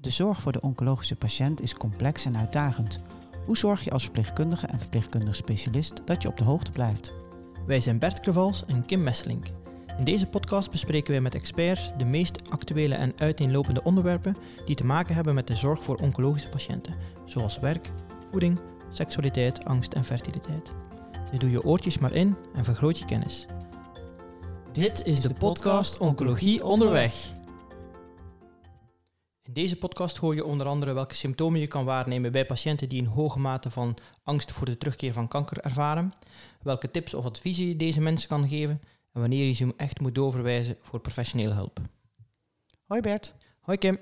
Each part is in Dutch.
De zorg voor de oncologische patiënt is complex en uitdagend. Hoe zorg je als verpleegkundige en verpleegkundig specialist dat je op de hoogte blijft? Wij zijn Bert Krevals en Kim Messelink. In deze podcast bespreken wij met experts de meest actuele en uiteenlopende onderwerpen die te maken hebben met de zorg voor oncologische patiënten, zoals werk, voeding, seksualiteit, angst en fertiliteit. Dus doe je oortjes maar in en vergroot je kennis. Dit is de podcast Oncologie onderweg. In deze podcast hoor je onder andere welke symptomen je kan waarnemen bij patiënten die een hoge mate van angst voor de terugkeer van kanker ervaren, welke tips of adviezen je deze mensen kan geven en wanneer je ze echt moet doorverwijzen voor professionele hulp. Hoi Bert. Hoi Kim.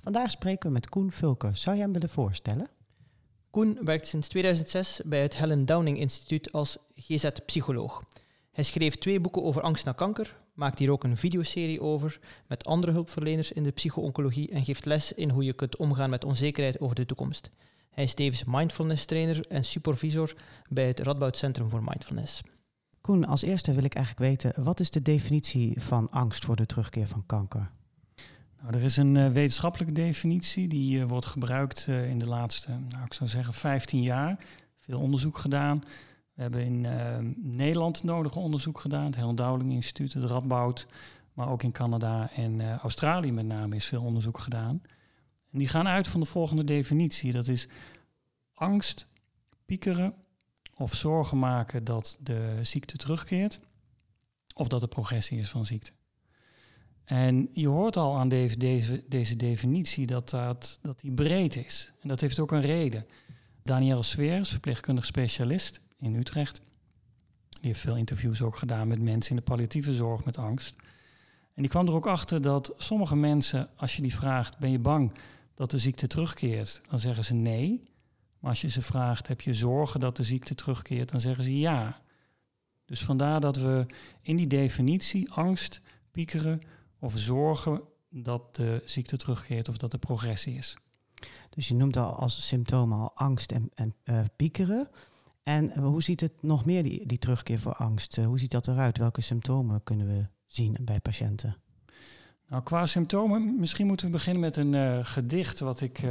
Vandaag spreken we met Koen Vulker. Zou je hem willen voorstellen? Koen werkt sinds 2006 bij het Helen Downing Instituut als GZ-psycholoog. Hij schreef twee boeken over angst na kanker, maakt hier ook een videoserie over met andere hulpverleners in de psycho-oncologie en geeft les in hoe je kunt omgaan met onzekerheid over de toekomst. Hij is tevens mindfulness trainer en supervisor bij het Radboud Centrum voor Mindfulness. Koen, als eerste wil ik eigenlijk weten, wat is de definitie van angst voor de terugkeer van kanker? Nou, er is een uh, wetenschappelijke definitie die uh, wordt gebruikt uh, in de laatste, nou, ik zou zeggen, 15 jaar. Veel onderzoek gedaan. We hebben in Nederland nodige onderzoek gedaan, het Dowling Instituut, het Radboud, maar ook in Canada en Australië met name is veel onderzoek gedaan. En die gaan uit van de volgende definitie. Dat is angst, piekeren of zorgen maken dat de ziekte terugkeert of dat er progressie is van ziekte. En je hoort al aan deze, deze, definitie dat, dat, dat die breed is. En dat heeft ook een reden. Daniel Sweers, verpleegkundig specialist in Utrecht, die heeft veel interviews ook gedaan met mensen in de palliatieve zorg met angst. En die kwam er ook achter dat sommige mensen, als je die vraagt, ben je bang dat de ziekte terugkeert? Dan zeggen ze nee. Maar als je ze vraagt, heb je zorgen dat de ziekte terugkeert? Dan zeggen ze ja. Dus vandaar dat we in die definitie angst, piekeren of zorgen dat de ziekte terugkeert of dat er progressie is. Dus je noemt al als symptomen al angst en, en uh, piekeren. En hoe ziet het nog meer, die, die terugkeer voor angst? hoe ziet dat eruit? Welke symptomen kunnen we zien bij patiënten? Nou, qua symptomen, misschien moeten we beginnen met een uh, gedicht wat ik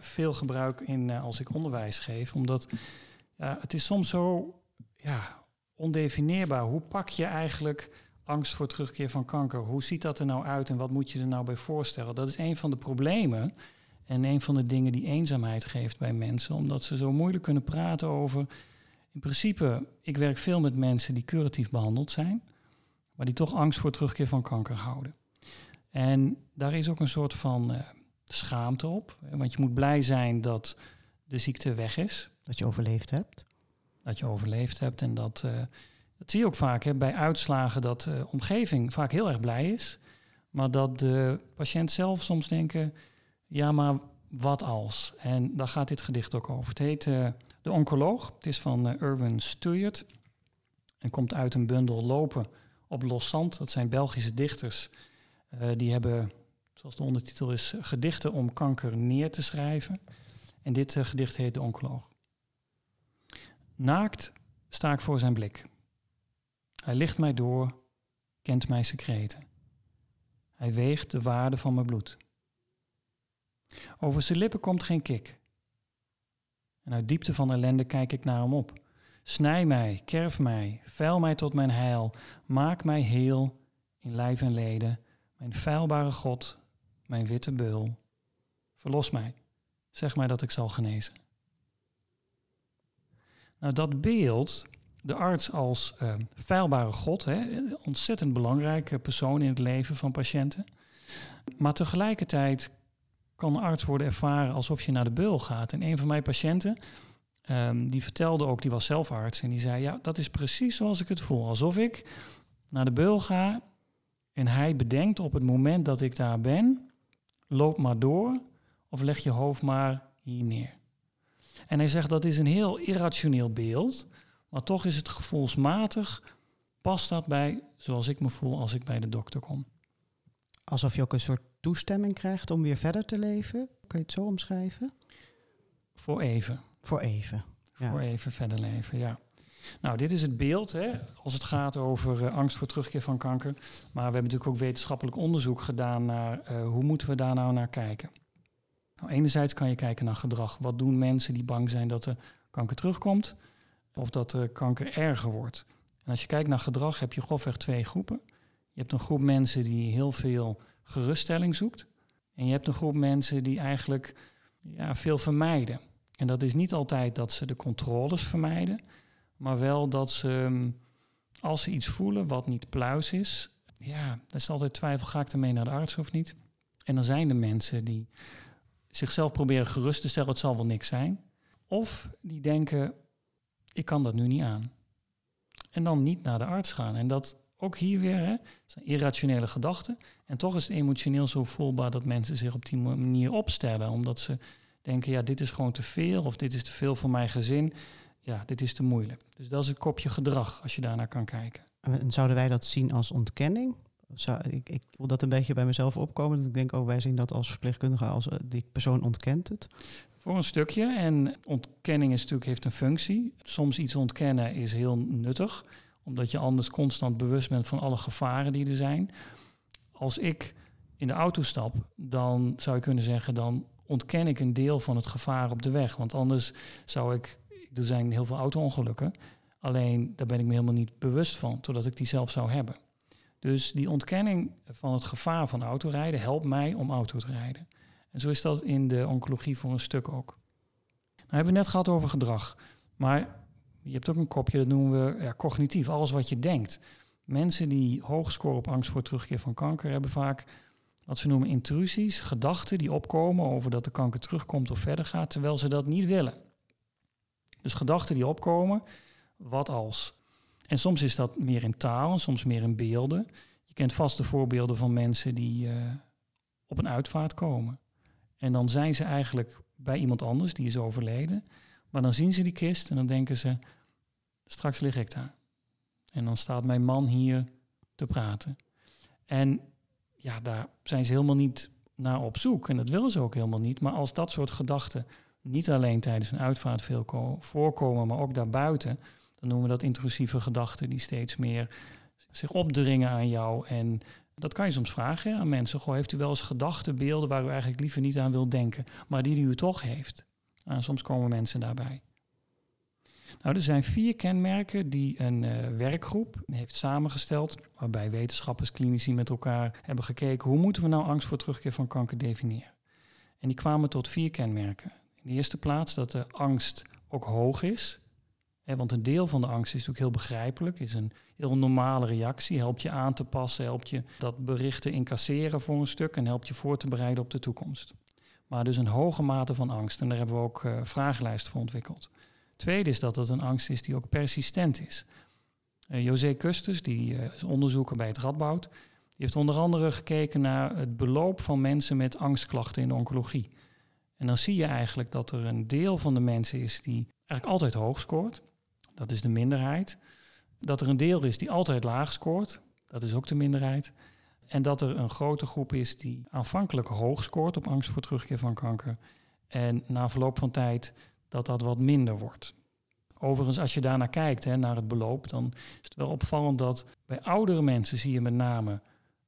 veel gebruik in, als ik onderwijs geef. Omdat het is soms zo ja, ondefinieerbaar. Hoe pak je eigenlijk angst voor terugkeer van kanker. Hoe ziet dat er nou uit en wat moet je er nou bij voorstellen? Dat is een van de problemen en een van de dingen die eenzaamheid geeft bij mensen, omdat ze zo moeilijk kunnen praten over. In principe, ik werk veel met mensen die curatief behandeld zijn, maar die toch angst voor terugkeer van kanker houden. En daar is ook een soort van uh, schaamte op, want je moet blij zijn dat de ziekte weg is. Dat je overleefd hebt. Dat je overleefd hebt en dat. Uh, dat zie je ook vaak hè, bij uitslagen dat de omgeving vaak heel erg blij is. Maar dat de patiënt zelf soms denken, ja maar wat als? En daar gaat dit gedicht ook over. Het heet De Oncoloog. Het is van uh, Irwin Stuyert. En komt uit een bundel Lopen op los zand. Dat zijn Belgische dichters. Uh, die hebben, zoals de ondertitel is, gedichten om kanker neer te schrijven. En dit gedicht heet De Oncoloog. Naakt sta ik voor zijn blik. Hij licht mij door, kent mijn secreten. Hij weegt de waarde van mijn bloed. Over zijn lippen komt geen kik. En uit diepte van ellende kijk ik naar hem op. Snij mij, kerf mij, vuil mij tot mijn heil. Maak mij heel in lijf en leden. Mijn feilbare God, mijn witte beul. Verlos mij. Zeg mij dat ik zal genezen. Nou, dat beeld de arts als uh, feilbare god, hè, ontzettend belangrijke persoon in het leven van patiënten. Maar tegelijkertijd kan arts worden ervaren alsof je naar de beul gaat. En een van mijn patiënten, um, die vertelde ook, die was zelf arts, en die zei, ja, dat is precies zoals ik het voel. Alsof ik naar de beul ga en hij bedenkt op het moment dat ik daar ben, loop maar door of leg je hoofd maar hier neer. En hij zegt dat is een heel irrationeel beeld, maar toch is het gevoelsmatig, past dat bij zoals ik me voel als ik bij de dokter kom. Alsof je ook een soort toestemming krijgt om weer verder te leven? Kun je het zo omschrijven? Voor even. Voor even. Ja. Voor even verder leven, ja. Nou, dit is het beeld hè, als het gaat over uh, angst voor terugkeer van kanker. Maar we hebben natuurlijk ook wetenschappelijk onderzoek gedaan naar uh, hoe moeten we daar nou naar kijken. Nou, enerzijds kan je kijken naar gedrag. Wat doen mensen die bang zijn dat de kanker terugkomt of dat de kanker erger wordt? En als je kijkt naar gedrag heb je grofweg twee groepen. Je hebt een groep mensen die heel veel geruststelling zoekt. En je hebt een groep mensen die eigenlijk ja, veel vermijden. En dat is niet altijd dat ze de controles vermijden, maar wel dat ze, mm, als ze iets voelen wat niet pluis is, ja, dat is altijd twijfel, ga ik ermee naar de arts of niet? En dan zijn er mensen die zichzelf proberen gerust te stellen, het zal wel niks zijn. Of die denken, ik kan dat nu niet aan. En dan niet naar de arts gaan. En dat ook hier weer, hè, zijn irrationele gedachten. En toch is het emotioneel zo voelbaar dat mensen zich op die manier opstellen. Omdat ze denken, ja, dit is gewoon te veel of dit is te veel voor mijn gezin. Ja, dit is te moeilijk. Dus dat is een kopje gedrag als je daarnaar kan kijken. En zouden wij dat zien als ontkenning? Zou, ik, ik voel dat een beetje bij mezelf opkomen. Dat ik denk, oh, wij zien dat als verpleegkundige, als uh, die persoon ontkent het. Voor een stukje. En ontkenning is natuurlijk, heeft een functie. Soms iets ontkennen is heel nuttig, omdat je anders constant bewust bent van alle gevaren die er zijn. Als ik in de auto stap, dan zou je kunnen zeggen, dan ontken ik een deel van het gevaar op de weg. Want anders zou ik, er zijn heel veel auto-ongelukken, alleen daar ben ik me helemaal niet bewust van, totdat ik die zelf zou hebben. Dus die ontkenning van het gevaar van autorijden helpt mij om auto te rijden. En zo is dat in de oncologie voor een stuk ook. Nou hebben we net gehad over gedrag. Maar je hebt ook een kopje, dat noemen we cognitief, alles wat je denkt. Mensen die hoog scoren op angst voor terugkeer van kanker hebben vaak wat ze noemen intrusies, gedachten die opkomen over dat de kanker terugkomt of verder gaat, terwijl ze dat niet willen. Dus gedachten die opkomen, wat als. En soms is dat meer in taal en soms meer in beelden. Je kent vast de voorbeelden van mensen die uh, op een uitvaart komen. En dan zijn ze eigenlijk bij iemand anders, die is overleden. Maar dan zien ze die kist en dan denken ze, straks lig ik daar. En dan staat mijn man hier te praten. En ja, daar zijn ze helemaal niet naar op zoek. En dat willen ze ook helemaal niet. Maar als dat soort gedachten niet alleen tijdens een uitvaart veel voorkomen, maar ook daarbuiten, dan noemen we dat intrusieve gedachten die steeds meer zich opdringen aan jou. En dat kan je soms vragen aan mensen. Goh, heeft u wel eens gedachten, beelden waar u eigenlijk liever niet aan wilt denken, maar die u toch heeft? Nou, soms komen mensen daarbij. Nou, er zijn vier kenmerken die een uh, werkgroep heeft samengesteld, waarbij wetenschappers, klinici met elkaar hebben gekeken hoe moeten we nou angst voor terugkeer van kanker definiëren. En die kwamen tot vier kenmerken. In de eerste plaats dat de angst ook hoog is. Want een deel van de angst is natuurlijk heel begrijpelijk, is een heel normale reactie, helpt je aan te passen, helpt je dat berichten incasseren voor een stuk en helpt je voor te bereiden op de toekomst. Maar dus een hoge mate van angst. En daar hebben we ook uh, vragenlijsten voor ontwikkeld. Tweede is dat het een angst is die ook persistent is. Uh, José Custus, die uh, is onderzoeker bij het Radboud, die heeft onder andere gekeken naar het beloop van mensen met angstklachten in de oncologie. En dan zie je eigenlijk dat er een deel van de mensen is die eigenlijk altijd hoog scoort. Dat is de minderheid. Dat er een deel is die altijd laag scoort. Dat is ook de minderheid. En dat er een grote groep is die aanvankelijk hoog scoort op angst voor terugkeer van kanker. En na verloop van tijd dat dat wat minder wordt. Overigens, als je daarnaar kijkt, hè, naar het beloop, dan is het wel opvallend dat bij oudere mensen zie je met name,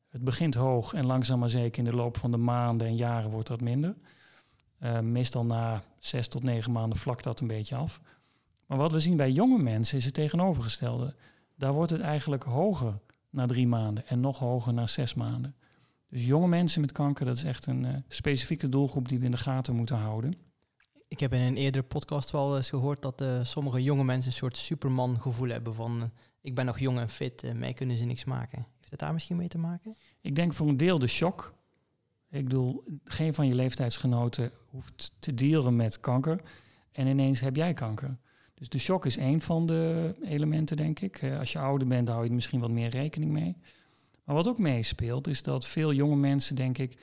het begint hoog en langzaam maar zeker in de loop van de maanden en jaren wordt dat minder. Uh, meestal na zes tot negen maanden vlakt dat een beetje af. Maar wat we zien bij jonge mensen is het tegenovergestelde. Daar wordt het eigenlijk hoger na drie maanden en nog hoger na zes maanden. Dus jonge mensen met kanker, dat is echt een uh, specifieke doelgroep die we in de gaten moeten houden. Ik heb in een eerdere podcast wel eens gehoord dat uh, sommige jonge mensen een soort superman gevoel hebben van uh, ik ben nog jong en fit, uh, mij kunnen ze niks maken. Heeft het daar misschien mee te maken? Ik denk voor een deel de shock. Ik bedoel, geen van je leeftijdsgenoten hoeft te dealen met kanker en ineens heb jij kanker. Dus de shock is één van de elementen, denk ik. als je ouder bent, hou je misschien wat meer rekening mee. Maar wat ook meespeelt, is dat veel jonge mensen, denk ik,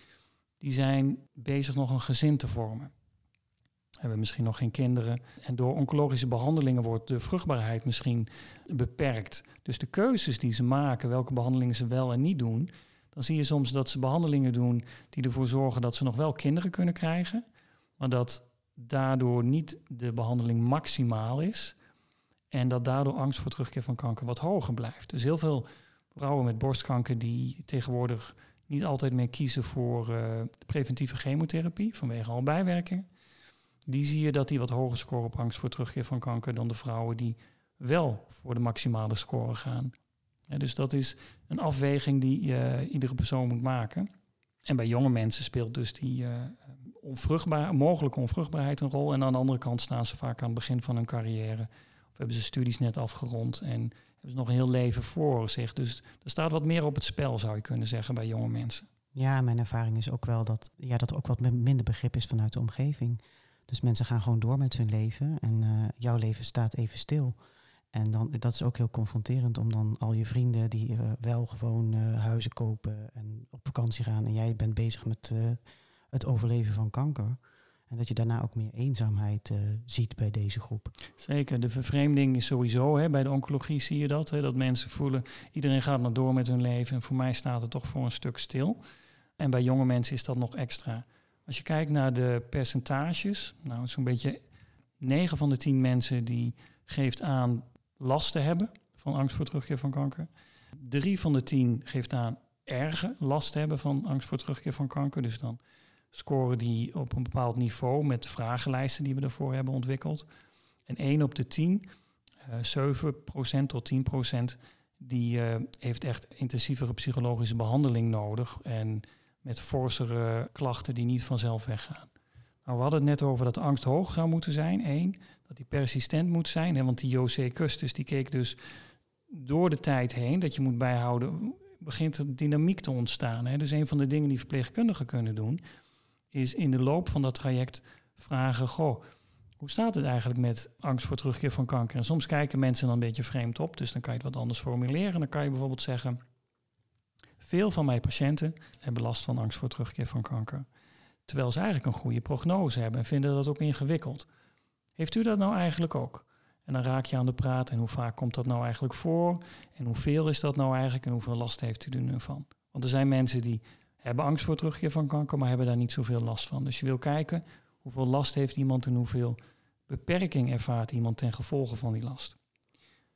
die zijn bezig nog een gezin te vormen hebben misschien nog geen kinderen. En door oncologische behandelingen wordt de vruchtbaarheid misschien beperkt. Dus de keuzes die ze maken, welke behandelingen ze wel en niet doen, dan zie je soms dat ze behandelingen doen die ervoor zorgen dat ze nog wel kinderen kunnen krijgen, maar dat daardoor niet de behandeling maximaal is. En dat daardoor angst voor terugkeer van kanker wat hoger blijft. Dus heel veel vrouwen met borstkanker die tegenwoordig niet altijd meer kiezen voor eh, preventieve chemotherapie vanwege al bijwerkingen. Die zie je dat die wat hoger scoren op angst voor terugkeer van kanker dan de vrouwen die wel voor de maximale score gaan. dus dat is een afweging die uh, iedere persoon moet maken. En bij jonge mensen speelt dus die uh, onvruchtbaar, mogelijke onvruchtbaarheid een rol. En aan de andere kant staan ze vaak aan het begin van hun carrière. Of hebben ze studies net afgerond en hebben ze nog een heel leven voor zich. Dus er staat wat meer op het spel, zou je kunnen zeggen, bij jonge mensen. Ja, mijn ervaring is ook wel dat, ja, dat ook wat minder begrip is vanuit de omgeving. Dus mensen gaan gewoon door met hun leven en uh, jouw leven staat even stil. En dan, dat is ook heel confronterend om dan al je vrienden die uh, wel gewoon uh, huizen kopen en op vakantie gaan en jij bent bezig met het overleven van kanker. En dat je daarna ook meer eenzaamheid ziet bij deze groep. Zeker, de vervreemding is sowieso. Hè, bij de oncologie zie je dat. Hè, dat mensen voelen, iedereen gaat maar door met hun leven. En voor mij staat het toch voor een stuk stil. En bij jonge mensen is dat nog extra. Als je kijkt naar de percentages, nou zo'n beetje 9 van de 10 mensen die geeft aan last te hebben van angst voor terugkeer van kanker. 3 van de 10 geeft aan erge last te hebben van angst voor terugkeer van kanker. Dus dan scoren die op een bepaald niveau met vragenlijsten die we daarvoor hebben ontwikkeld. En 1 op de 10, uh, 7% tot 10%, die uh, heeft echt intensievere psychologische behandeling nodig. En met forsere klachten die niet vanzelf weggaan. Nou, we hadden het net over dat angst hoog zou moeten zijn. Eén, dat die persistent moet zijn. Hè, want die José Custus die keek dus door de tijd heen, dat je moet bijhouden, begint er dynamiek te ontstaan. Hè. Dus een van de dingen die verpleegkundigen kunnen doen, is in de loop van dat traject vragen: Goh, hoe staat het eigenlijk met angst voor terugkeer van kanker? En soms kijken mensen dan een beetje vreemd op, dus dan kan je het wat anders formuleren. Dan kan je bijvoorbeeld zeggen: Veel van mijn patiënten hebben last van angst voor terugkeer van kanker. Terwijl ze eigenlijk een goede prognose hebben en vinden dat ook ingewikkeld. Heeft u dat nou eigenlijk ook? En dan raak je aan de praat en hoe vaak komt dat nou eigenlijk voor? En hoeveel is dat nou eigenlijk en hoeveel last heeft u er nu? Want er zijn mensen die hebben angst voor terugkeer van kanker, maar hebben daar niet zoveel last van. Dus je wil kijken hoeveel last heeft iemand en hoeveel beperking ervaart iemand ten gevolge van die last.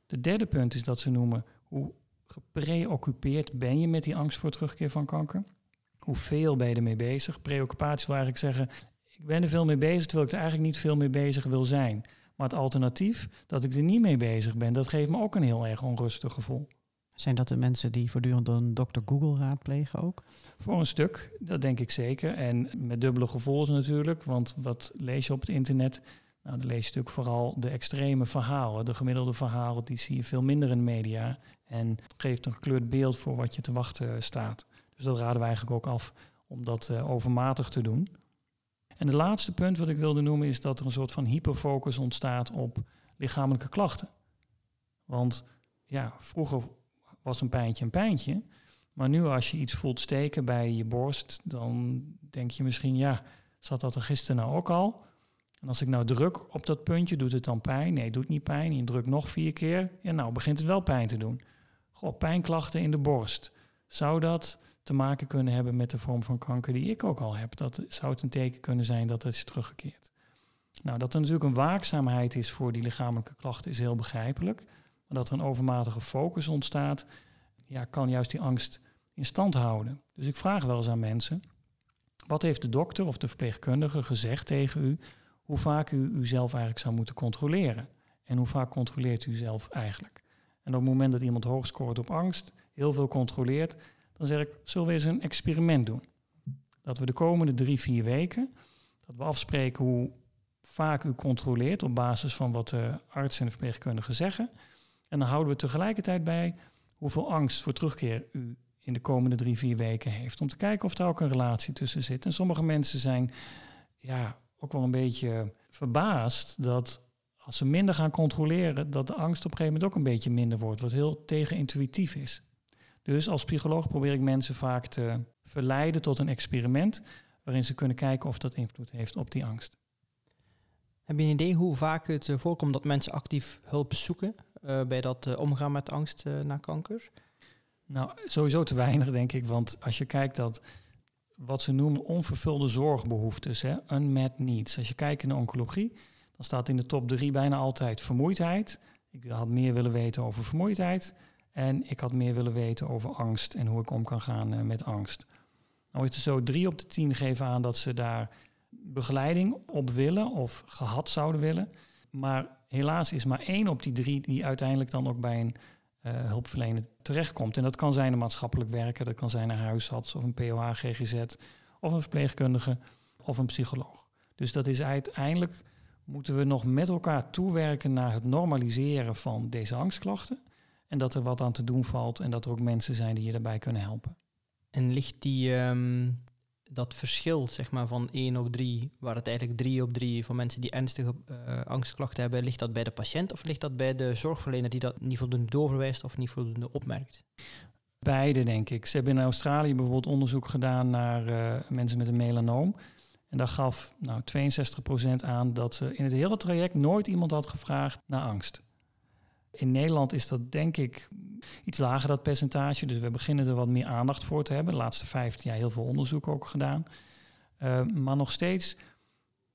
De derde punt is dat ze noemen hoe gepreoccupeerd ben je met die angst voor terugkeer van kanker. Hoeveel ben je ermee bezig? Preoccupatie wil eigenlijk zeggen, ik ben er veel mee bezig terwijl ik er eigenlijk niet veel mee bezig wil zijn. Maar het alternatief, dat ik er niet mee bezig ben, dat geeft me ook een heel erg onrustig gevoel. Zijn dat de mensen die voortdurend een dokter Google raadplegen ook? Voor een stuk, dat denk ik zeker. En met dubbele gevolgen natuurlijk, want wat lees je op het internet? Nou, dan lees je natuurlijk vooral de extreme verhalen. De gemiddelde verhalen, die zie je veel minder in de media. En het geeft een gekleurd beeld voor wat je te wachten staat. Dus dat raden we eigenlijk ook af om dat uh, overmatig te doen. En het laatste punt wat ik wilde noemen is dat er een soort van hyperfocus ontstaat op lichamelijke klachten. Want ja, vroeger was een pijntje een pijntje. Maar nu als je iets voelt steken bij je borst, dan denk je misschien, ja, zat dat er gisteren nou ook al? En als ik nou druk op dat puntje, doet het dan pijn? Nee, het doet niet pijn. Je drukt nog vier keer. Ja, nou begint het wel pijn te doen. Goh, pijnklachten in de borst. Zou dat te maken kunnen hebben met de vorm van kanker die ik ook al heb? Dat zou het een teken kunnen zijn dat het is teruggekeerd. Nou, dat er natuurlijk een waakzaamheid is voor die lichamelijke klachten is heel begrijpelijk. Maar dat er een overmatige focus ontstaat, ja, kan juist die angst in stand houden. Dus ik vraag wel eens aan mensen, wat heeft de dokter of de verpleegkundige gezegd tegen u, hoe vaak u uzelf eigenlijk zou moeten controleren? En hoe vaak controleert u zelf eigenlijk? En op het moment dat iemand hoog scoort op angst, heel veel controleert, dan zeg ik, zullen we eens een experiment doen? Dat we de komende drie, vier weken, dat we afspreken hoe vaak u controleert op basis van wat de arts en verpleegkundige zeggen. En dan houden we tegelijkertijd bij hoeveel angst voor terugkeer u in de komende drie, vier weken heeft. Om te kijken of er ook een relatie tussen zit. En sommige mensen zijn ja, ook wel een beetje verbaasd dat als ze minder gaan controleren, dat de angst op een gegeven moment ook een beetje minder wordt. Wat heel tegenintuïtief is. Dus als psycholoog probeer ik mensen vaak te verleiden tot een experiment waarin ze kunnen kijken of dat invloed heeft op die angst. Heb je een idee hoe vaak het eh, voorkomt dat mensen actief hulp zoeken uh, bij dat uh, omgaan met angst uh, na kanker? Nou, sowieso te weinig, denk ik. Want als je kijkt dat wat ze noemen onvervulde zorgbehoeftes, hè, unmet needs. Als je kijkt in de oncologie, dan staat in de top drie bijna altijd vermoeidheid. Ik had meer willen weten over vermoeidheid. En ik had meer willen weten over angst en hoe ik om kan gaan met angst. Nou is het zo, drie op de tien geven aan dat ze daar begeleiding op willen of gehad zouden willen. Maar helaas is maar één op die drie die uiteindelijk dan ook bij een uh, hulpverlener terechtkomt. En dat kan zijn een maatschappelijk werker, dat kan zijn een huisarts of een POH, GGZ of een verpleegkundige of een psycholoog. Dus dat is uiteindelijk moeten we nog met elkaar toewerken naar het normaliseren van deze angstklachten. En dat er wat aan te doen valt en dat er ook mensen zijn die je daarbij kunnen helpen. En ligt die, ehm, dat verschil zeg maar, van 1 op 3, waar het eigenlijk 3 op 3 van mensen die ernstige uh, angstklachten hebben, ligt dat bij de patiënt of ligt dat bij de zorgverlener die dat niet voldoende doorverwijst of niet voldoende opmerkt? Beide, denk ik. Ze hebben in Australië bijvoorbeeld onderzoek gedaan naar uh, mensen met een melanoom. En daar gaf nou, 62% aan dat ze in het hele traject nooit iemand had gevraagd naar angst. In Nederland is dat denk ik iets lager, dat percentage. Dus we beginnen er wat meer aandacht voor te hebben. De laatste 15 jaar heel veel onderzoek ook gedaan. Uh, maar nog steeds,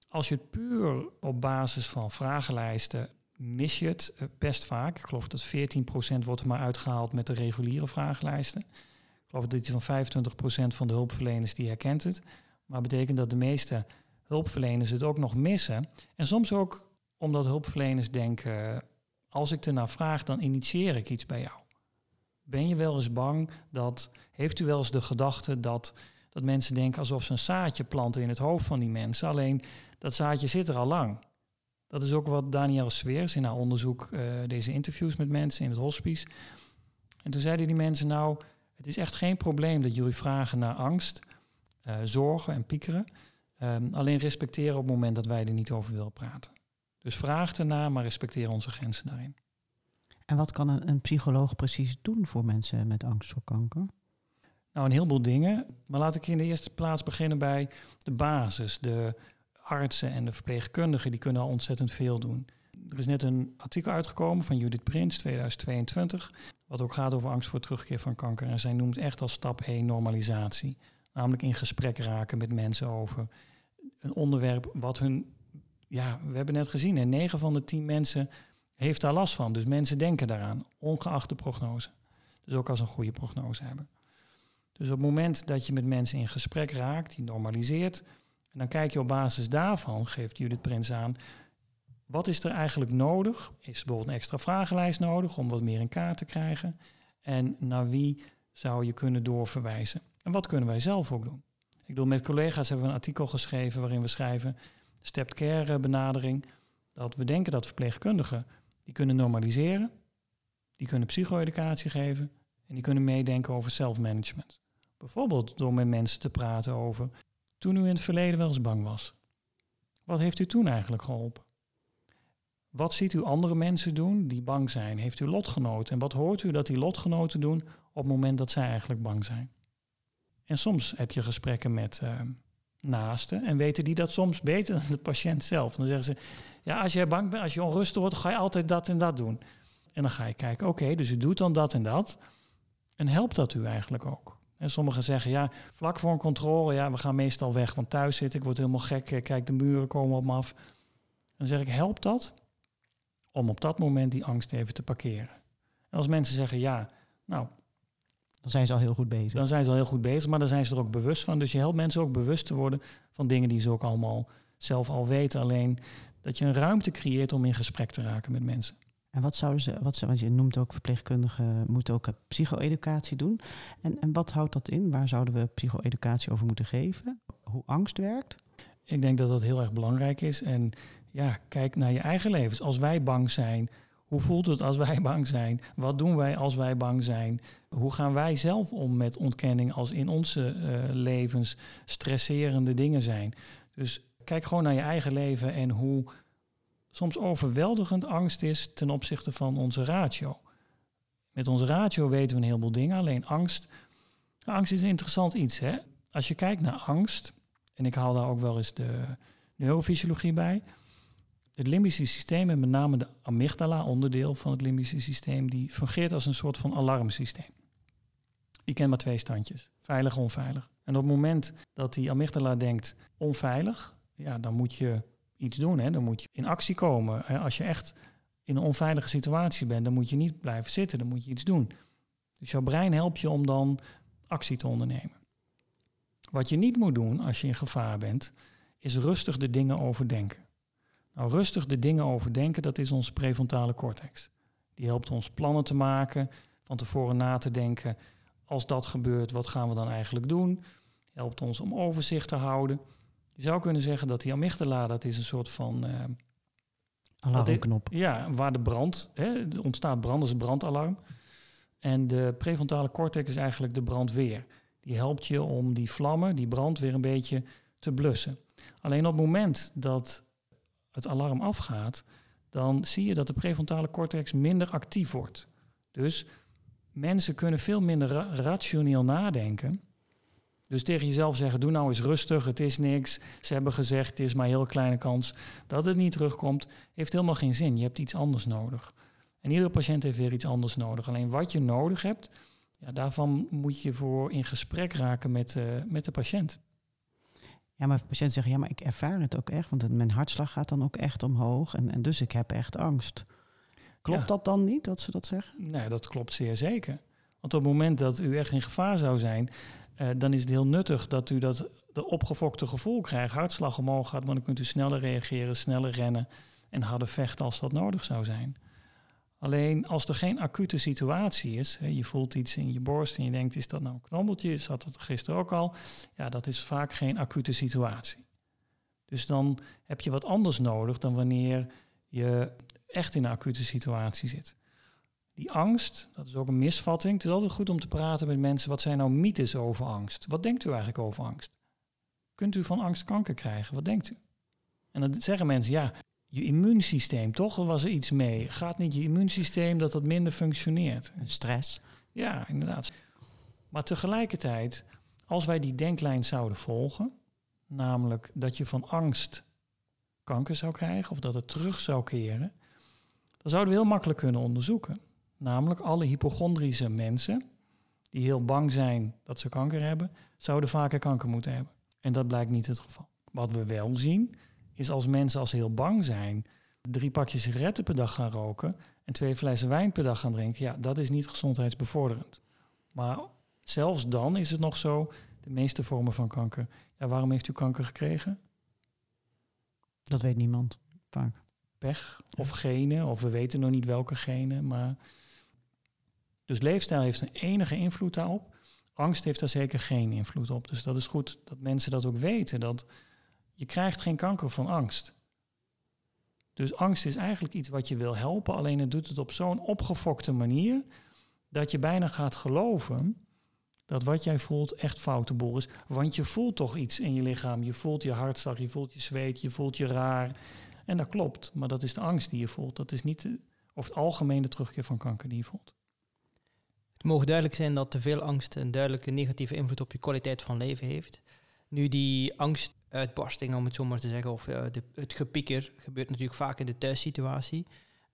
als je het puur op basis van vragenlijsten mis je het uh, best vaak. Ik geloof dat 14% wordt maar uitgehaald met de reguliere vragenlijsten. Ik geloof dat iets van 25% van de hulpverleners die herkent het. Maar betekent dat de meeste hulpverleners het ook nog missen. En soms ook omdat hulpverleners denken, als ik ernaar vraag, dan initieer ik iets bij jou. Ben je wel eens bang dat, heeft u wel eens de gedachte dat, dat mensen denken alsof ze een zaadje planten in het hoofd van die mensen. Alleen dat zaadje zit er al lang. Dat is ook wat Danielle Sweers in haar onderzoek, uh, deze interviews met mensen in het hospice. En toen zeiden die mensen nou, het is echt geen probleem dat jullie vragen naar angst, uh, zorgen en piekeren. Um, alleen respecteren op het moment dat wij er niet over willen praten. Dus vraag ernaar, maar respecteer onze grenzen daarin. En wat kan een, een, psycholoog precies doen voor mensen met angst voor kanker? Nou, een heleboel dingen. Maar laat ik in de eerste plaats beginnen bij de basis. De artsen en de verpleegkundigen, die kunnen al ontzettend veel doen. Er is net een artikel uitgekomen van Judith Prins, 2022, wat ook gaat over angst voor terugkeer van kanker. En zij noemt echt als stap 1 normalisatie. Namelijk in gesprek raken met mensen over een onderwerp wat hun ja, we hebben net gezien, en 9 van de 10 mensen heeft daar last van. Dus mensen denken daaraan, ongeacht de prognose. Dus ook als een goede prognose hebben. Dus op het moment dat je met mensen in gesprek raakt, die normaliseert, en dan kijk je op basis daarvan, geeft Judith Prins aan, wat is er eigenlijk nodig? Is bijvoorbeeld een extra vragenlijst nodig om wat meer in kaart te krijgen? En naar wie zou je kunnen doorverwijzen? En wat kunnen wij zelf ook doen? Ik bedoel, met collega's hebben we een artikel geschreven waarin we schrijven stepped care benadering. Dat we denken dat verpleegkundigen die kunnen normaliseren, die kunnen psycho-educatie geven en die kunnen meedenken over self-management. Bijvoorbeeld door met mensen te praten over toen u in het verleden wel eens bang was. Wat heeft u toen eigenlijk geholpen? Wat ziet u andere mensen doen die bang zijn? Heeft u lotgenoten? En wat hoort u dat die lotgenoten doen op het moment dat zij eigenlijk bang zijn? En soms heb je gesprekken met uh, naasten en weten die dat soms beter dan de patiënt zelf. Dan zeggen ze, ja, als jij bang bent, als je onrustig wordt, ga je altijd dat en dat doen. En dan ga je kijken, oké, dus u doet dan dat en dat. En helpt dat u eigenlijk ook? En sommigen zeggen, ja, vlak voor een controle, ja, we gaan meestal weg, want thuis zit ik, word helemaal gek, kijk, de muren komen op me af. Dan zeg ik, helpt dat om op dat moment die angst even te parkeren? En als mensen zeggen, ja, nou, dan zijn ze al heel goed bezig. Dan zijn ze al heel goed bezig, maar dan zijn ze er ook bewust van. Dus je helpt mensen ook bewust te worden van dingen die ze ook allemaal zelf al weten. Alleen dat je een ruimte creëert om in gesprek te raken met mensen. En wat zouden ze, wat ze, want je noemt ook verpleegkundigen moeten ook psycho-educatie doen. En, en wat houdt dat in? Waar zouden we psycho-educatie over moeten geven? Hoe angst werkt? Ik denk dat dat heel erg belangrijk is. En ja, kijk naar je eigen levens. Als wij bang zijn, hoe voelt het als wij bang zijn? Wat doen wij als wij bang zijn? Hoe gaan wij zelf om met ontkenning als in onze uh, levens stresserende dingen zijn? Dus kijk gewoon naar je eigen leven en hoe soms overweldigend angst is ten opzichte van onze ratio. Met onze ratio weten we een heleboel dingen, alleen angst. Angst is een interessant iets. Hè? Als je kijkt naar angst, en ik haal daar ook wel eens de neurofysiologie bij. Het limbische systeem en met name de amygdala, onderdeel van het limbische systeem, die fungeert als een soort van alarmsysteem. Die kent maar twee standjes, veilig, onveilig. En op het moment dat die amygdala denkt onveilig, ja, dan moet je iets doen. Hè? Dan moet je in actie komen. Als je echt in een onveilige situatie bent, dan moet je niet blijven zitten, dan moet je iets doen. Dus jouw brein helpt je om dan actie te ondernemen. Wat je niet moet doen als je in gevaar bent, is rustig de dingen overdenken. Nou, rustig de dingen overdenken, dat is onze prefrontale cortex. Die helpt ons plannen te maken, van tevoren na te denken. Als dat gebeurt, wat gaan we dan eigenlijk doen? Helpt ons om overzicht te houden. Je zou kunnen zeggen dat die amygdala, dat is een soort van... Uh, Alarmknop. Ja, waar de brand, hè, er ontstaat brand, is een brandalarm. En de prefrontale cortex is eigenlijk de brandweer. Die helpt je om die vlammen, die brand weer een beetje te blussen. Alleen op het moment dat het alarm afgaat, dan zie je dat de prefrontale cortex minder actief wordt. Dus mensen kunnen veel minder rationeel nadenken. Dus tegen jezelf zeggen, doe nou eens rustig, het is niks. Ze hebben gezegd, het is maar een heel kleine kans dat het niet terugkomt. Heeft helemaal geen zin, je hebt iets anders nodig. En iedere patiënt heeft weer iets anders nodig. Alleen wat je nodig hebt, ja, daarvan moet je voor in gesprek raken met, uh, met de patiënt. Ja, maar patiënten zeggen, ja, maar ik ervaar het ook echt, want mijn hartslag gaat dan ook echt omhoog en, en dus ik heb echt angst. Klopt dat dan niet, dat ze dat zeggen? Nee, dat klopt zeer zeker. Want op het moment dat u echt in gevaar zou zijn, uh, dan is het heel nuttig dat u dat de opgefokte gevoel krijgt, hartslag omhoog gaat, maar dan kunt u sneller reageren, sneller rennen en harder vechten als dat nodig zou zijn. Alleen als er geen acute situatie is, hè, je voelt iets in je borst en je denkt, is dat nou een knobbeltje? Is dat gisteren ook al? Ja, dat is vaak geen acute situatie. Dus dan heb je wat anders nodig dan wanneer je echt in een acute situatie zit. Die angst, dat is ook een misvatting. Het is altijd goed om te praten met mensen. Wat zijn nou mythes over angst? Wat denkt u eigenlijk over angst? Kunt u van angst kanker krijgen? Wat denkt u? En dan zeggen mensen, ja, je immuunsysteem, toch? Er was er iets mee. Gaat niet je immuunsysteem dat dat minder functioneert? Stress. Ja, inderdaad. Maar tegelijkertijd, als wij die denklijn zouden volgen, namelijk dat je van angst kanker zou krijgen of dat het terug zou keren, dan zouden we heel makkelijk kunnen onderzoeken. Namelijk alle hypochondrische mensen die heel bang zijn dat ze kanker hebben, zouden vaker kanker moeten hebben. En dat blijkt niet het geval. Wat we wel zien, is als mensen als ze heel bang zijn, drie pakjes sigaretten per dag gaan roken en twee flessen wijn per dag gaan drinken, ja, dat is niet gezondheidsbevorderend. Maar zelfs dan is het nog zo, de meeste vormen van kanker. Ja, waarom heeft u kanker gekregen? Dat weet niemand vaak. Pech of genen, of we weten nog niet welke genen. Maar... Dus leefstijl heeft een enige invloed daarop. Angst heeft daar zeker geen invloed op. Dus dat is goed dat mensen dat ook weten. Dat je krijgt geen kanker van angst. Dus angst is eigenlijk iets wat je wil helpen, alleen het doet het op zo'n opgefokte manier dat je bijna gaat geloven dat wat jij voelt echt foute boel is. Want je voelt toch iets in je lichaam. Je voelt je hartslag, je voelt je zweet, je voelt je raar. En dat klopt, maar dat is de angst die je voelt. Dat is niet de, of het algemene terugkeer van kanker die je voelt. Het mogen duidelijk zijn dat te veel angst een duidelijke negatieve invloed op je kwaliteit van leven heeft. Nu die angstuitbarsting, om het zo maar te zeggen, of uh, de, het gepieker, gebeurt natuurlijk vaak in de thuissituatie.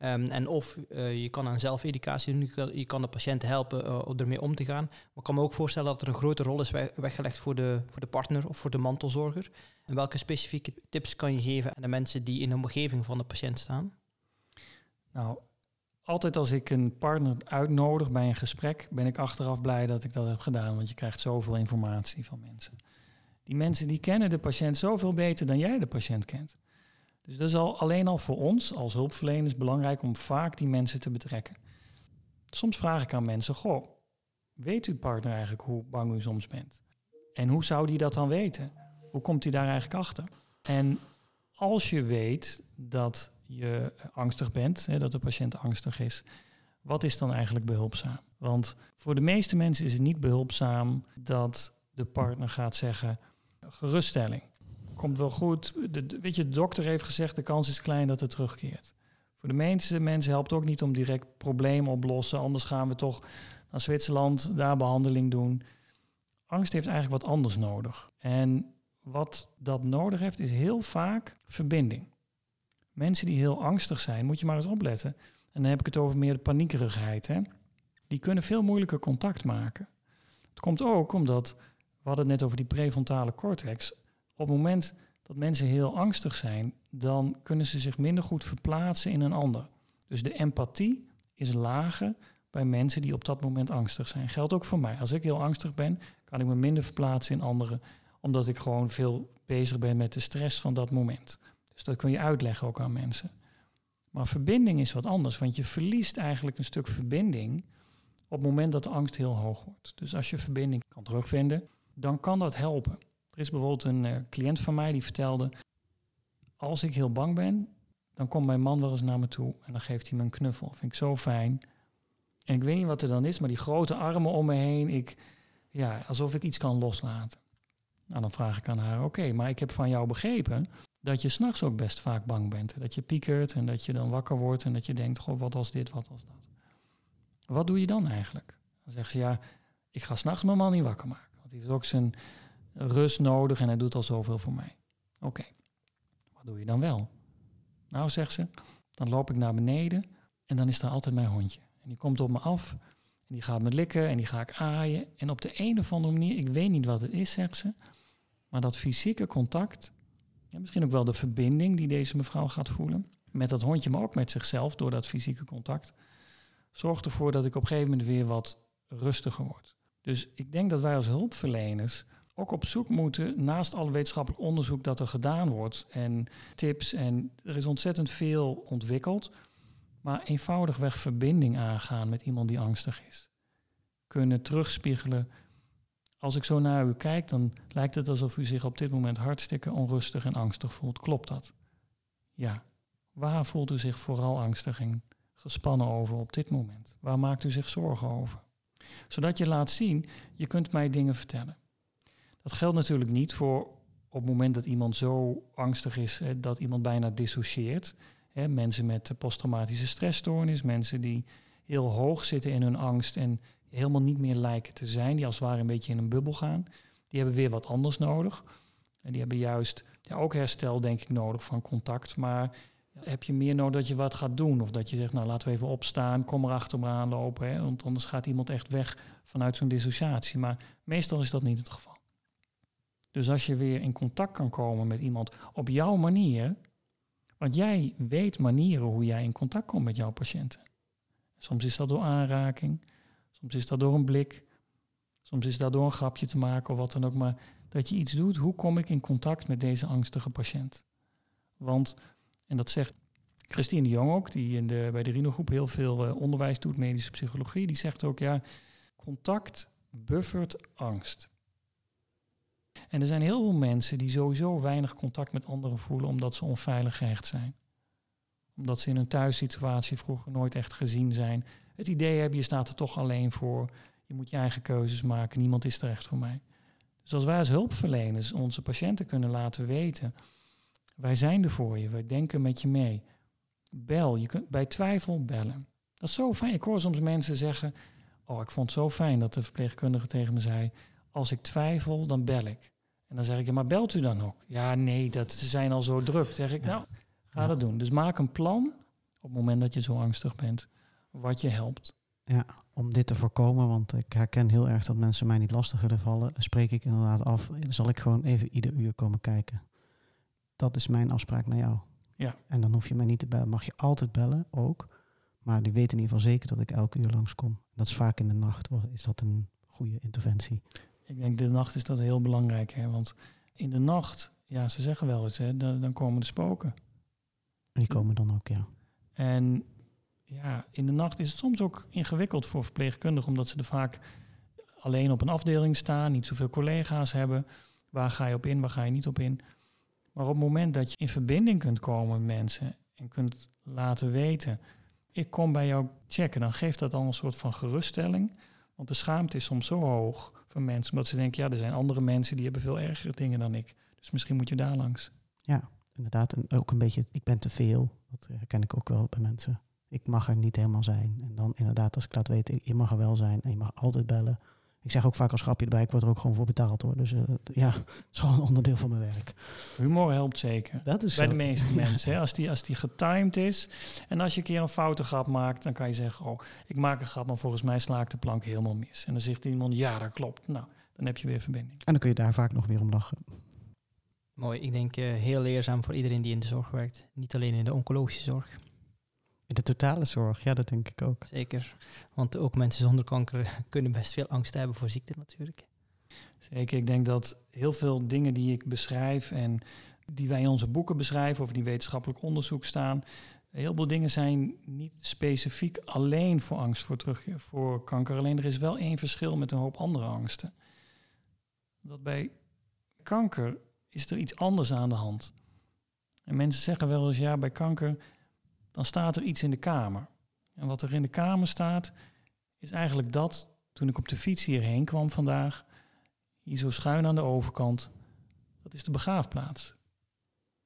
Um, en of uh, je kan aan zelfeducatie doen, je kan, de patiënt helpen uh, ermee om te gaan. Maar ik kan me ook voorstellen dat er een grote rol is weggelegd voor de, voor de partner of voor de mantelzorger. En welke specifieke tips kan je geven aan de mensen die in de omgeving van de patiënt staan? Nou, altijd als ik een partner uitnodig bij een gesprek, ben ik achteraf blij dat ik dat heb gedaan, want je krijgt zoveel informatie van mensen. Die mensen die kennen de patiënt zoveel beter dan jij de patiënt kent. Dus dat is al, alleen al voor ons als hulpverleners belangrijk om vaak die mensen te betrekken. Soms vraag ik aan mensen, goh, weet uw partner eigenlijk hoe bang u soms bent? En hoe zou die dat dan weten? Hoe komt hij daar eigenlijk achter? En als je weet dat je angstig bent, hè, dat de patiënt angstig is, wat is dan eigenlijk behulpzaam? Want voor de meeste mensen is het niet behulpzaam dat de partner gaat zeggen: geruststelling. Komt wel goed. De, weet je, de dokter heeft gezegd: de kans is klein dat het terugkeert. Voor de meeste mensen helpt ook niet om direct problemen oplossen. Anders gaan we toch naar Zwitserland, daar behandeling doen. Angst heeft eigenlijk wat anders nodig. En wat dat nodig heeft, is heel vaak verbinding. Mensen die heel angstig zijn, moet je maar eens opletten. En dan heb ik het over meer de paniekerigheid. Hè? Die kunnen veel moeilijker contact maken. Het komt ook omdat, we hadden het net over die prefrontale cortex. Op het moment dat mensen heel angstig zijn, dan kunnen ze zich minder goed verplaatsen in een ander. Dus de empathie is lager bij mensen die op dat moment angstig zijn. Geldt ook voor mij. Als ik heel angstig ben, kan ik me minder verplaatsen in anderen omdat ik gewoon veel bezig ben met de stress van dat moment. Dus dat kun je uitleggen ook aan mensen. Maar verbinding is wat anders, want je verliest eigenlijk een stuk verbinding op het moment dat de angst heel hoog wordt. Dus als je verbinding kan terugvinden, dan kan dat helpen. Er is bijvoorbeeld een uh, cliënt van mij die vertelde, als ik heel bang ben, dan komt mijn man wel eens naar me toe en dan geeft hij me een knuffel. Vind ik zo fijn. En ik weet niet wat er dan is, maar die grote armen om me heen, ik, ja, alsof ik iets kan loslaten. Nou, dan vraag ik aan haar, oké, maar ik heb van jou begrepen dat je s'nachts ook best vaak bang bent. Dat je piekert en dat je dan wakker wordt en dat je denkt, goh, wat was dit, wat was dat. Wat doe je dan eigenlijk? Dan zegt ze, ja, ik ga s'nachts mijn man niet wakker maken. Want hij heeft ook zijn rust nodig en hij doet al zoveel voor mij. Oké, wat doe je dan wel? Nou, zegt ze, dan loop ik naar beneden en dan is daar altijd mijn hondje. En die komt op me af en die gaat me likken en die ga ik aaien. En op de een of andere manier, ik weet niet wat het is, zegt ze, maar dat fysieke contact, ja, misschien ook wel de verbinding die deze mevrouw gaat voelen, met dat hondje, maar ook met zichzelf door dat fysieke contact, zorgt ervoor dat ik op een gegeven moment weer wat rustiger word. Dus ik denk dat wij als hulpverleners ook op zoek moeten, naast alle wetenschappelijk onderzoek dat er gedaan wordt en tips en er is ontzettend veel ontwikkeld, maar eenvoudigweg verbinding aangaan met iemand die angstig is. Kunnen terugspiegelen. Als ik zo naar u kijk, dan lijkt het alsof u zich op dit moment hartstikke onrustig en angstig voelt. Klopt dat? Ja. Waar voelt u zich vooral angstig en gespannen over op dit moment? Waar maakt u zich zorgen over? Zodat je laat zien, je kunt mij dingen vertellen. Dat geldt natuurlijk niet voor op het moment dat iemand zo angstig is hè, dat iemand bijna dissocieert. Hè, mensen met posttraumatische stressstoornis, mensen die heel hoog zitten in hun angst en helemaal niet meer lijken te zijn, die als het ware een beetje in een bubbel gaan. Die hebben weer wat anders nodig. En die hebben juist ja, ook herstel, denk ik, nodig van contact. Maar heb je meer nodig dat je wat gaat doen? Of dat je zegt, nou laten we even opstaan, kom er achter me aanlopen. Hè, want anders gaat iemand echt weg vanuit zo'n dissociatie. Maar meestal is dat niet het geval. Dus als je weer in contact kan komen met iemand op jouw manier, want jij weet manieren hoe jij in contact komt met jouw patiënten. Soms is dat door aanraking, soms is dat door een blik, soms is dat door een grapje te maken of wat dan ook, maar dat je iets doet, hoe kom ik in contact met deze angstige patiënt? Want, en dat zegt Christine de Jong ook, die in de, bij de Rino Groep heel veel uh, onderwijs doet, medische psychologie, die zegt ook, ja, contact buffert angst. En er zijn heel veel mensen die sowieso weinig contact met anderen voelen omdat ze onveilig gehecht zijn. Omdat ze in hun thuissituatie vroeger nooit echt gezien zijn. Het idee hebben, je staat er toch alleen voor. Je moet je eigen keuzes maken. Niemand is er echt voor mij. Dus als wij als hulpverleners onze patiënten kunnen laten weten, wij zijn er voor je, wij denken met je mee. Bel, je kunt bij twijfel bellen. Dat is zo fijn. Ik hoor soms mensen zeggen, oh ik vond het zo fijn dat de verpleegkundige tegen me zei, als ik twijfel, dan bel ik. En dan zeg ik, ja, maar belt u dan ook? Ja, nee, dat, ze zijn al zo druk. zeg ik, nou, ga dat doen. Dus maak een plan op het moment dat je zo angstig bent, wat je helpt. Ja, om dit te voorkomen, want ik herken heel erg dat mensen mij niet lastig willen vallen, spreek ik inderdaad af, zal ik gewoon even ieder uur komen kijken. Dat is mijn afspraak naar jou. Ja. En dan hoef je mij niet te bellen. Mag je altijd bellen, ook. Maar die weten in ieder geval zeker dat ik elke uur langskom. Dat is vaak in de nacht, is dat een goede interventie. Ik denk de nacht is dat heel belangrijk, hè? want in de nacht, ja, ze zeggen wel eens, hè, dan, dan komen de spoken. Die komen dan ook, ja. En ja, in de nacht is het soms ook ingewikkeld voor verpleegkundigen, omdat ze er vaak alleen op een afdeling staan, niet zoveel collega's hebben. Waar ga je op in, waar ga je niet op in? Maar op het moment dat je in verbinding kunt komen met mensen en kunt laten weten, ik kom bij jou checken, dan geeft dat al een soort van geruststelling. Want de schaamte is soms zo hoog van mensen, omdat ze denken, ja, er zijn andere mensen die hebben veel ergere dingen dan ik. Dus misschien moet je daar langs. Ja, inderdaad. En ook een beetje, ik ben te veel. Dat herken ik ook wel bij mensen. Ik mag er niet helemaal zijn. En dan inderdaad, als ik laat weten, je mag er wel zijn en je mag altijd bellen. Ik zeg ook vaak als grapje erbij, ik word er ook gewoon voor betaald hoor. Dus uh, ja, het is gewoon een onderdeel van mijn werk. Humor helpt zeker. Dat is Bij de meeste mensen. Hè. Als, die, als die getimed is. En als je een keer een foute grap maakt, dan kan je zeggen, oh, ik maak een grap, maar volgens mij sla ik de plank helemaal mis. En dan zegt iemand, ja, dat klopt. Nou, dan heb je weer verbinding. En dan kun je daar vaak nog weer om lachen. Mooi, ik denk uh, heel leerzaam voor iedereen die in de zorg werkt. Niet alleen in de oncologische zorg. In de totale zorg, ja, dat denk ik ook. Zeker. Want ook mensen zonder kanker kunnen best veel angst hebben voor ziekte natuurlijk. Zeker, ik denk dat heel veel dingen die ik beschrijf en die wij in onze boeken beschrijven of die wetenschappelijk onderzoek staan, heel veel dingen zijn niet specifiek alleen voor angst voor terugkeer voor kanker. Alleen er is wel één verschil met een hoop andere angsten. Dat bij kanker is er iets anders aan de hand. En mensen zeggen wel eens ja, bij kanker dan staat er iets in de kamer. En wat er in de kamer staat, is eigenlijk dat toen ik op de fiets hierheen kwam vandaag, hier zo schuin aan de overkant, dat is de begraafplaats.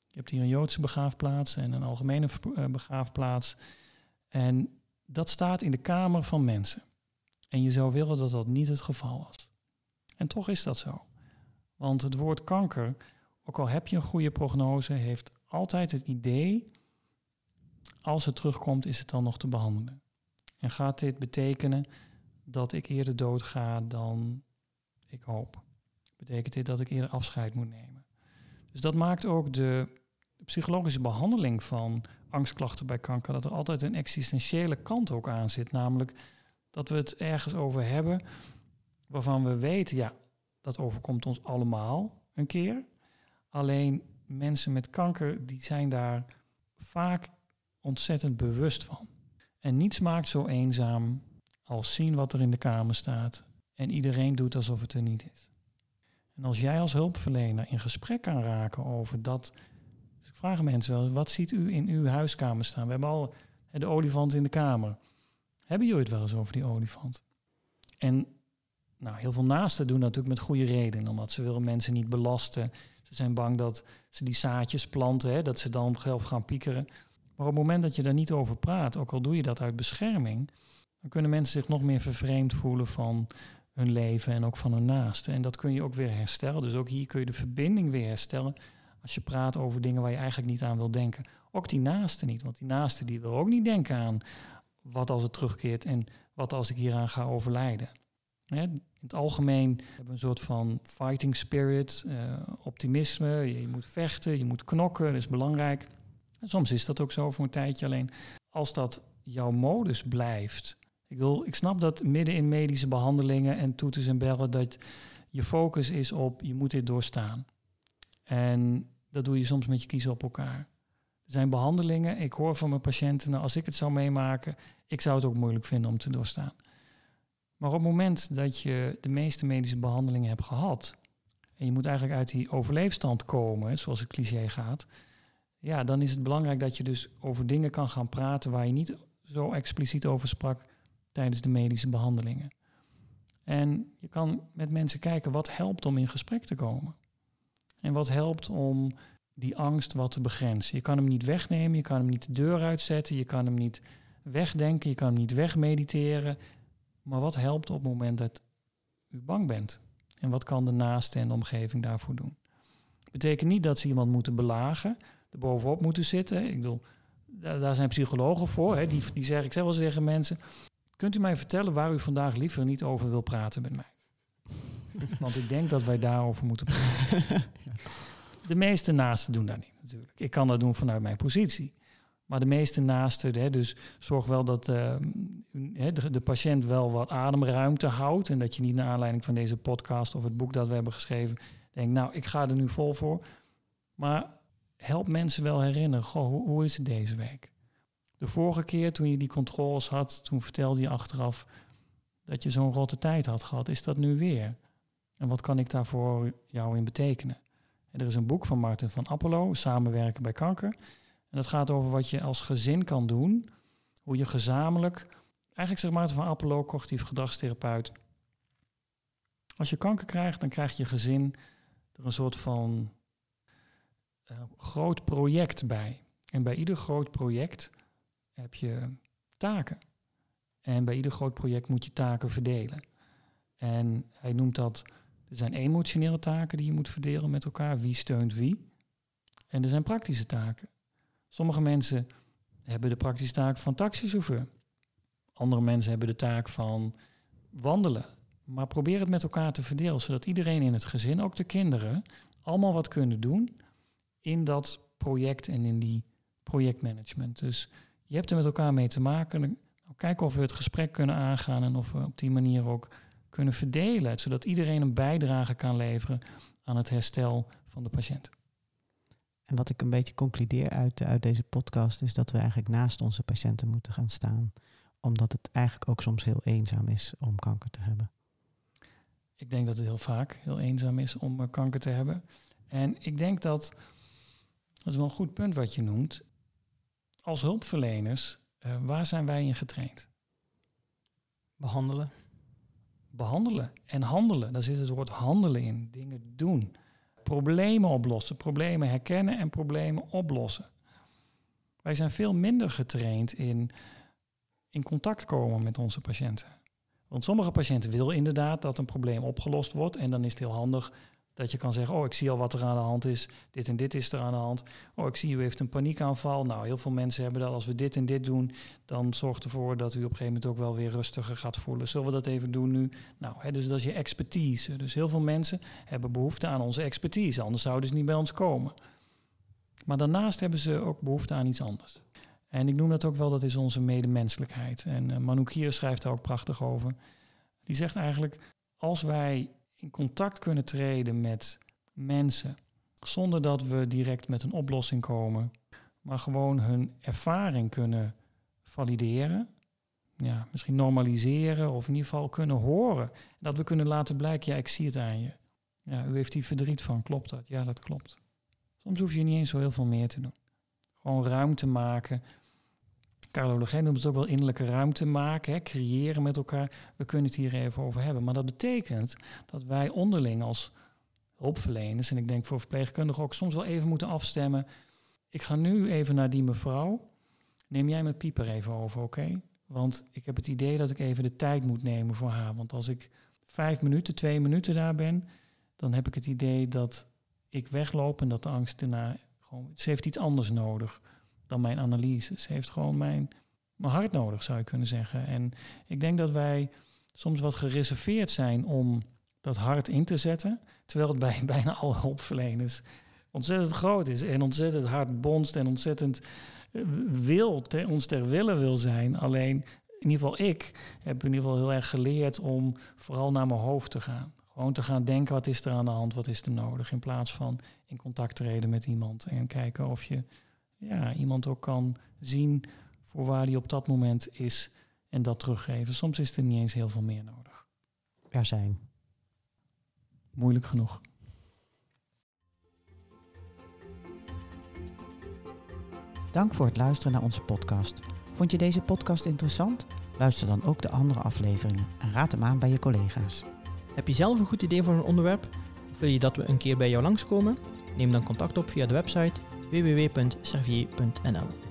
Je hebt hier een Joodse begraafplaats en een algemene eh, begraafplaats. En dat staat in de kamer van mensen. En je zou willen dat dat niet het geval was. En toch is dat zo. Want het woord kanker, ook al heb je een goede prognose, heeft altijd het idee, als het terugkomt, is het dan nog te behandelen. En gaat dit betekenen dat ik eerder doodga dan ik hoop? Betekent dit dat ik eerder afscheid moet nemen? Dus dat maakt ook de psychologische behandeling van angstklachten bij kanker, dat er altijd een existentiële kant ook aan zit. Namelijk dat we het ergens over hebben waarvan we weten, ja, dat overkomt ons allemaal een keer. Alleen mensen met kanker, die zijn daar vaak ontzettend bewust van. En niets maakt zo eenzaam als zien wat er in de kamer staat en iedereen doet alsof het er niet is. En als jij als hulpverlener in gesprek kan raken over dat vragen mensen wel, wat ziet u in uw huiskamer staan? We hebben al de olifant in de kamer. Hebben jullie het wel eens over die olifant? En nou, heel veel naasten doen dat natuurlijk met goede reden, omdat ze willen mensen niet belasten. Ze zijn bang dat ze die zaadjes planten, hè, dat ze dan zelf gaan piekeren. Maar op het moment dat je daar niet over praat, ook al doe je dat uit bescherming, dan kunnen mensen zich nog meer vervreemd voelen van hun leven en ook van hun naasten. En dat kun je ook weer herstellen. Dus ook hier kun je de verbinding weer herstellen als je praat over dingen waar je eigenlijk niet aan wil denken. Ook die naaste niet, want die naaste die wil ook niet denken aan wat als het terugkeert en wat als ik hieraan ga overlijden. in het algemeen hebben we een soort van fighting spirit, uh, optimisme. Je, moet vechten, je moet knokken, dat is belangrijk. Soms is dat ook zo voor een tijdje. Alleen als dat jouw modus blijft. Ik, wil, ik snap dat midden in medische behandelingen en toeters en bellen dat je focus is op je moet dit doorstaan. En dat doe je soms met je kiezen op elkaar. Er zijn behandelingen, ik hoor van mijn patiënten, nou, als ik het zou meemaken, ik zou het ook moeilijk vinden om te doorstaan. Maar op het moment dat je de meeste medische behandelingen hebt gehad, en je moet eigenlijk uit die overleefstand komen, zoals het cliché gaat, ja, dan is het belangrijk dat je dus over dingen kan gaan praten waar je niet zo expliciet over sprak tijdens de medische behandelingen. En je kan met mensen kijken wat helpt om in gesprek te komen. En wat helpt om die angst wat te begrenzen. Je kan hem niet wegnemen, je kan hem niet de deur uitzetten, je kan hem niet wegdenken, je kan hem niet wegmediteren. Maar wat helpt op het moment dat u bang bent? En wat kan de naaste en de omgeving daarvoor doen? Betekent niet dat ze iemand moeten belagen, er bovenop moeten zitten. Ik bedoel, daar zijn psychologen voor. Hè. Die, die zeggen, ik zeg wel tegen mensen, kunt u mij vertellen waar u vandaag liever niet over wil praten met mij? Want ik denk dat wij daarover moeten praten. De meeste naasten doen dat niet natuurlijk. Ik kan dat doen vanuit mijn positie. Maar de meeste naasten, hè, dus zorg wel dat uh, de, de, patiënt wel wat ademruimte houdt. En dat je niet naar aanleiding van deze podcast of het boek dat we hebben geschreven, denkt, nou, ik ga er nu vol voor. Maar help mensen wel herinneren, goh, hoe, is het deze week? De vorige keer toen je die controles had, toen vertelde je achteraf dat je zo'n rotte tijd had gehad. Is dat nu weer? En wat kan ik daarvoor jou in betekenen? En er is een boek van Martin van Apollo, Samenwerken bij kanker. En dat gaat over wat je als gezin kan doen. Hoe je gezamenlijk, eigenlijk zegt Martin van Apollo, cognitief gedragstherapeut. Als je kanker krijgt, dan krijgt je gezin er een soort van uh, groot project bij. En bij ieder groot project heb je taken. En bij ieder groot project moet je taken verdelen. En hij noemt dat er zijn emotionele taken die je moet verdelen met elkaar. Wie steunt wie? En er zijn praktische taken. Sommige mensen hebben de praktische taak van taxichauffeur. Andere mensen hebben de taak van wandelen. Maar probeer het met elkaar te verdelen, zodat iedereen in het gezin, ook de kinderen, allemaal wat kunnen doen in dat project en in die projectmanagement. Dus je hebt er met elkaar mee te maken. Nou, kijken of we het gesprek kunnen aangaan en of we op die manier ook kunnen verdelen, zodat iedereen een bijdrage kan leveren aan het herstel van de patiënt. En wat ik een beetje concludeer uit, uit deze podcast is dat we eigenlijk naast onze patiënten moeten gaan staan. Omdat het eigenlijk ook soms heel eenzaam is om kanker te hebben. Ik denk dat het heel vaak heel eenzaam is om eh, kanker te hebben. En ik denk dat, dat is wel een goed punt wat je noemt. Als hulpverleners, uh, waar zijn wij in getraind? Behandelen. Behandelen en handelen. Daar zit het woord handelen in. Dingen doen. Problemen oplossen. Problemen herkennen en problemen oplossen. Wij zijn veel minder getraind in in contact komen met onze patiënten. Want sommige patiënten willen inderdaad dat een probleem opgelost wordt. En dan is het heel handig dat je kan zeggen, oh, ik zie al wat er aan de hand is. Dit en dit is er aan de hand. Oh, ik zie u heeft een paniekaanval. Nou, heel veel mensen hebben dat. Als we dit en dit doen, dan zorgt ervoor dat u op een gegeven moment ook wel weer rustiger gaat voelen. Zullen we dat even doen nu? Nou, hè, dus dat is je expertise. Dus heel veel mensen hebben behoefte aan onze expertise. Anders zouden ze niet bij ons komen. Maar daarnaast hebben ze ook behoefte aan iets anders. En ik noem dat ook wel, dat is onze medemenselijkheid. En uh, hier schrijft daar ook prachtig over. Die zegt eigenlijk, als wij in contact kunnen treden met mensen, zonder dat we direct met een oplossing komen, maar gewoon hun ervaring kunnen valideren, ja, misschien normaliseren of in ieder geval kunnen horen. Dat we kunnen laten blijken, ja, ik zie het aan je. Ja, u heeft die verdriet van, klopt dat? Ja, dat klopt. Soms hoef je niet eens zo heel veel meer te doen. Gewoon ruimte maken Carlo Legend noemt het ook wel innerlijke ruimte maken, hè, creëren met elkaar. We kunnen het hier even over hebben. Maar dat betekent dat wij onderling als hulpverleners, en ik denk voor verpleegkundigen ook soms wel even moeten afstemmen. Ik ga nu even naar die mevrouw. Neem jij mijn pieper even over, oké? Want ik heb het idee dat ik even de tijd moet nemen voor haar. Want als ik vijf minuten, twee minuten daar ben, dan heb ik het idee dat ik wegloop en dat de angst daarna gewoon. Ze heeft iets anders nodig dan mijn analyse. Ze heeft gewoon mijn, mijn hart nodig, zou je kunnen zeggen. En ik denk dat wij soms wat gereserveerd zijn om dat hart in te zetten, terwijl het bij bijna alle hulpverleners ontzettend groot is en ontzettend hard bonst en ontzettend eh, wil, ter, ons ter wille wil zijn. Alleen, in ieder geval ik heb in ieder geval heel erg geleerd om vooral naar mijn hoofd te gaan. Gewoon te gaan denken, wat is er aan de hand, wat is er nodig, in plaats van in contact treden met iemand en kijken of je ja, iemand ook kan zien voor waar hij op dat moment is en dat teruggeven. Soms is er niet eens heel veel meer nodig. Er zijn. Moeilijk genoeg. Dank voor het luisteren naar onze podcast. Vond je deze podcast interessant? Luister dan ook de andere afleveringen en raad hem aan bij je collega's. Heb je zelf een goed idee voor een onderwerp? Of wil je dat we een keer bij jou langskomen? Neem dan contact op via de website www.servier.nl